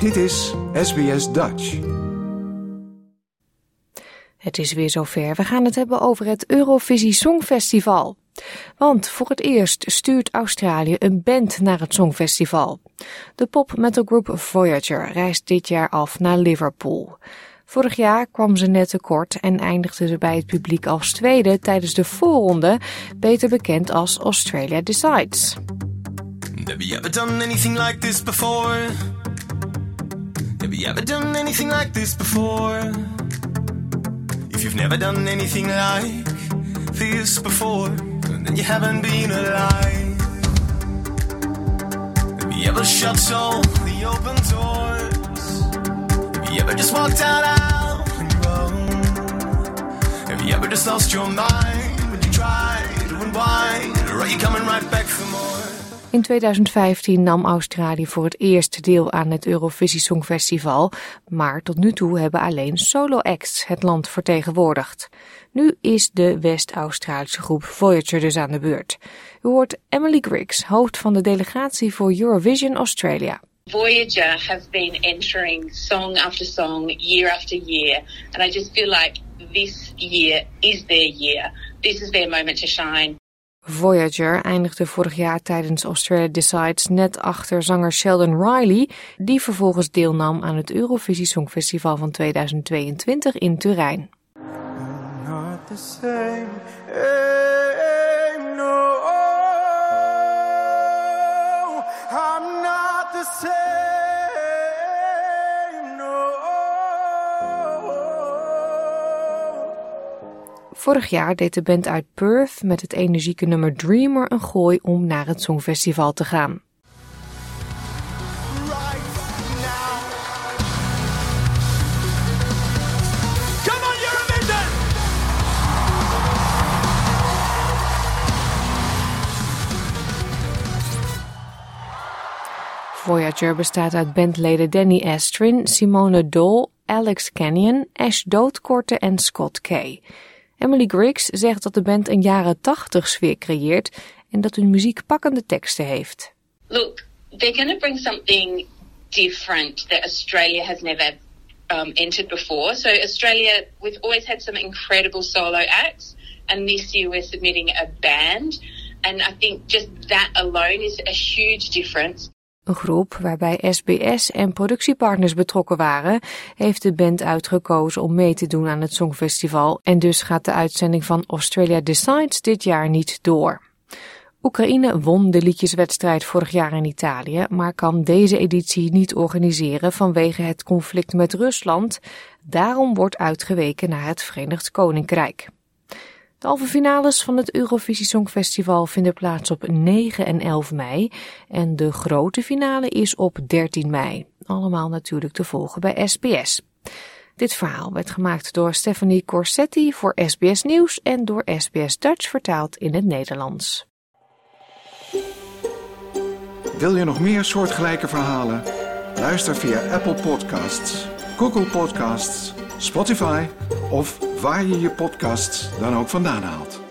Dit is SBS Dutch. Het is weer zover. We gaan het hebben over het Eurovisie Songfestival. Want voor het eerst stuurt Australië een band naar het Songfestival. De pop-metalgroep Voyager reist dit jaar af naar Liverpool. Vorig jaar kwam ze net tekort en eindigde ze bij het publiek als tweede tijdens de voorronde, beter bekend als Australia Decides. Have you ever done anything like this before? Have you ever done anything like this before? If you've never done anything like this before, then you haven't been alive. Have you ever shut all the open doors? Have you ever just walked out on your own? Have you ever just lost your mind when you try to unwind? In 2015 nam Australië voor het eerst deel aan het Eurovisie Songfestival, maar tot nu toe hebben alleen solo-acts het land vertegenwoordigd. Nu is de West-Australische groep Voyager dus aan de beurt. U hoort Emily Griggs, hoofd van de delegatie voor Eurovision Australia. Voyager have been entering song after song, year after year, and I just feel like this year is their year. This is their moment to shine. Voyager eindigde vorig jaar tijdens Australia Decides net achter zanger Sheldon Riley, die vervolgens deelnam aan het Eurovisie Songfestival van 2022 in Turijn. Vorig jaar deed de band uit Perth met het energieke nummer Dreamer een gooi om naar het Songfestival te gaan. Voyager bestaat uit bandleden Danny Astrin, Simone Dole, Alex Canyon, Ash Doodkorte en Scott Kay. Emily Griggs zegt dat de band een jaren 80 sfeer creëert en dat hun muziek pakkende teksten heeft. Look, they're going to bring something different that Australia has never um, entered before. So Australia, we've always had some incredible solo acts, and this year we're submitting a band. And I think just that alone is a huge difference. Een groep waarbij SBS en productiepartners betrokken waren, heeft de band uitgekozen om mee te doen aan het Songfestival en dus gaat de uitzending van Australia Decides dit jaar niet door. Oekraïne won de liedjeswedstrijd vorig jaar in Italië, maar kan deze editie niet organiseren vanwege het conflict met Rusland. Daarom wordt uitgeweken naar het Verenigd Koninkrijk. De halve finales van het Eurovisie Songfestival vinden plaats op 9 en 11 mei en de grote finale is op 13 mei. Allemaal natuurlijk te volgen bij SBS. Dit verhaal werd gemaakt door Stephanie Corsetti voor SBS Nieuws en door SBS Dutch vertaald in het Nederlands. Wil je nog meer soortgelijke verhalen? Luister via Apple Podcasts, Google Podcasts, Spotify of waar je je podcasts dan ook vandaan haalt.